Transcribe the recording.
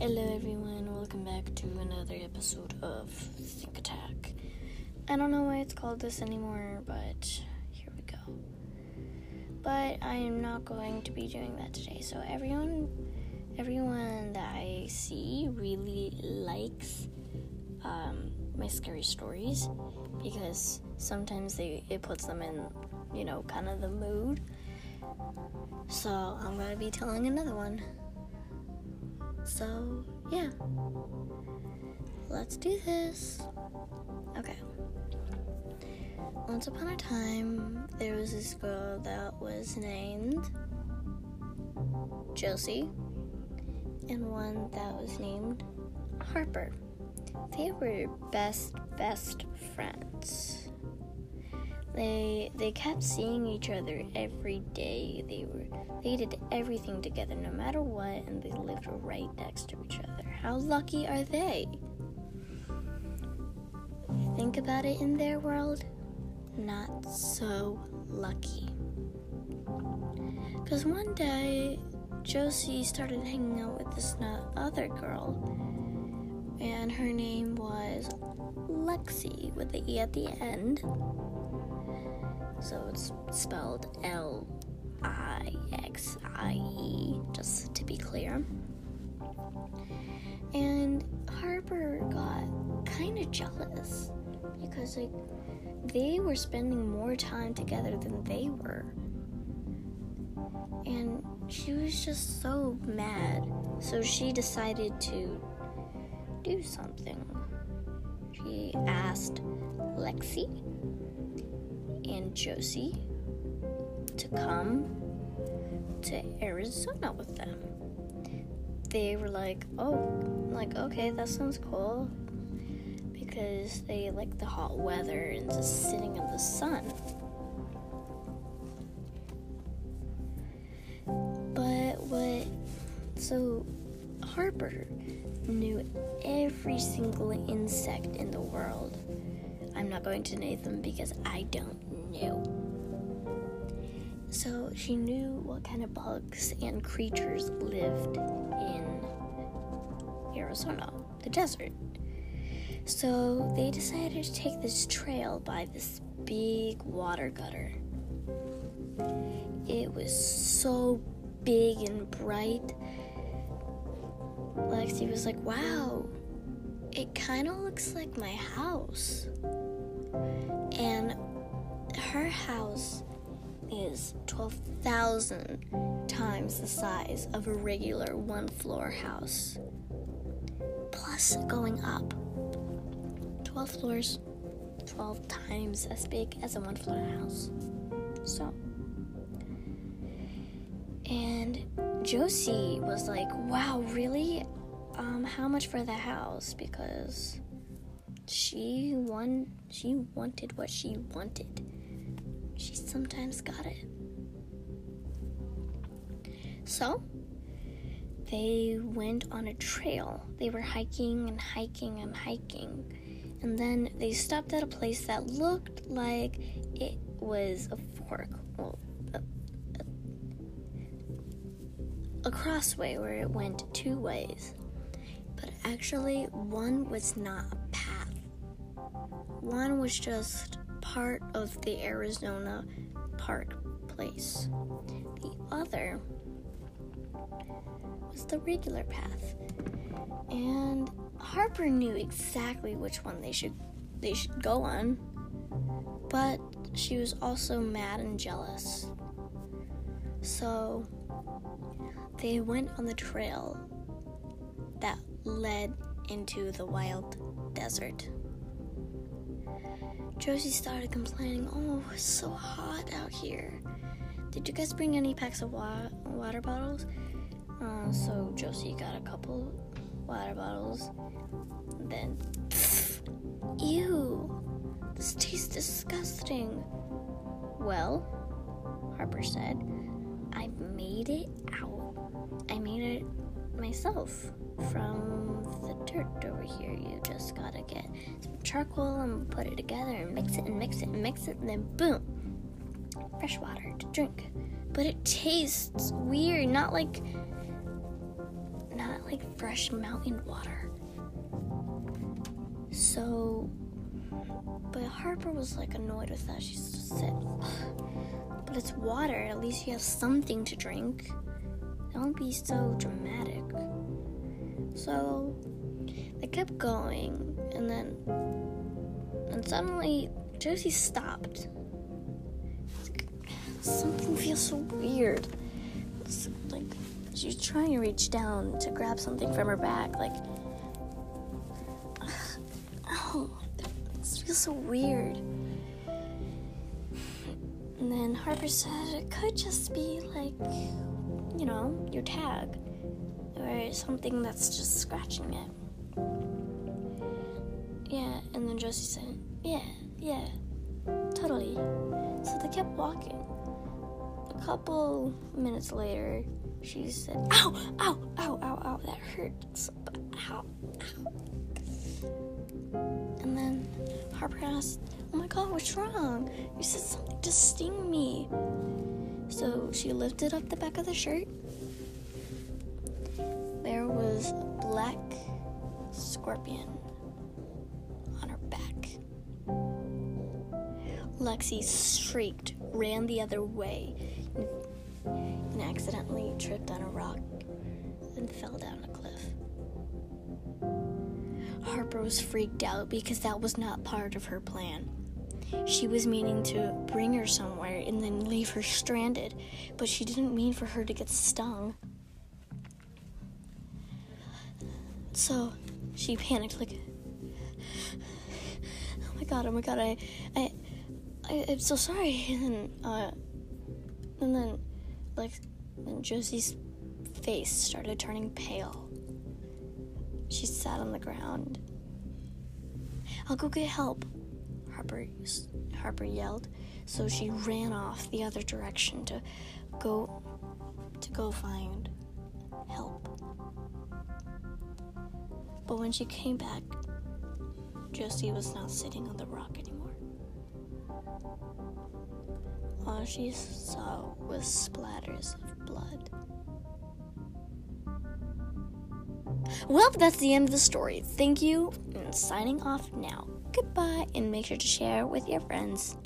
Hello, everyone. Welcome back to another episode of Think Attack. I don't know why it's called this anymore, but here we go. But I am not going to be doing that today. So everyone, everyone that I see really likes um, my scary stories because sometimes they it puts them in, you know, kind of the mood. So I'm gonna be telling another one. So, yeah. Let's do this. Okay. Once upon a time, there was this girl that was named Josie, and one that was named Harper. They were best, best friends. They they kept seeing each other every day. They were they did everything together no matter what and they lived right next to each other. How lucky are they? Think about it in their world, not so lucky. Cuz one day Josie started hanging out with this other girl and her name was Lexi with the E at the end so it's spelled L I X I E, just to be clear. And Harper got kind of jealous because, like, they were spending more time together than they were. And she was just so mad. So she decided to do something. She asked Lexi and Josie to come to Arizona with them. They were like, oh, like, okay, that sounds cool. Because they like the hot weather and just sitting in the sun. But what, so Harper knew every single insect in the world. I'm not going to name them because I don't know. So she knew what kind of bugs and creatures lived in Arizona, the desert. So they decided to take this trail by this big water gutter. It was so big and bright. Lexi was like, wow, it kind of looks like my house. And her house is 12,000 times the size of a regular one floor house. Plus, going up 12 floors, 12 times as big as a one floor house. So, and Josie was like, wow, really? Um, how much for the house? Because she won she wanted what she wanted she sometimes got it. So, they went on a trail. They were hiking and hiking and hiking. And then they stopped at a place that looked like it was a fork. Well, a, a, a crossway where it went two ways. But actually, one was not a path, one was just part of the Arizona Park place. The other was the regular path. And Harper knew exactly which one they should they should go on. But she was also mad and jealous. So they went on the trail that led into the wild desert. Josie started complaining, Oh, it's so hot out here. Did you guys bring any packs of wa- water bottles? Uh, so Josie got a couple water bottles. Then, ew, this tastes disgusting. Well, Harper said, I made it out. I made it myself from here. You just gotta get some charcoal and put it together and mix it and mix it and mix it, and then boom, fresh water to drink. But it tastes weird, not like, not like fresh mountain water. So, but Harper was like annoyed with that. She said, But it's water, at least you have something to drink. Don't be so dramatic. So, they kept going, and then, and suddenly, Josie stopped. Something feels so weird. It's like she's trying to reach down to grab something from her back, like. Oh, this feels so weird. And then Harper said it could just be like, you know, your tag or something that's just scratching it. And Josie said, yeah, yeah, totally. So they kept walking. A couple minutes later, she said, ow, ow, ow, ow, ow, that hurts. Ow, ow. And then Harper asked, oh my god, what's wrong? You said something to sting me. So she lifted up the back of the shirt. There was a black scorpion Lexi shrieked, ran the other way, and accidentally tripped on a rock and fell down a cliff. Harper was freaked out because that was not part of her plan. She was meaning to bring her somewhere and then leave her stranded, but she didn't mean for her to get stung. So she panicked, like, "Oh my god! Oh my god! I, I, I am so sorry." And then, uh, and then, like, then Josie's face started turning pale. She sat on the ground. I'll go get help. Harper Harper yelled, so she ran off the other direction to go to go find help. But when she came back, Josie was not sitting on the rock anymore. All she saw was splatters of blood. Well, that's the end of the story. Thank you, and signing off now. Goodbye, and make sure to share with your friends.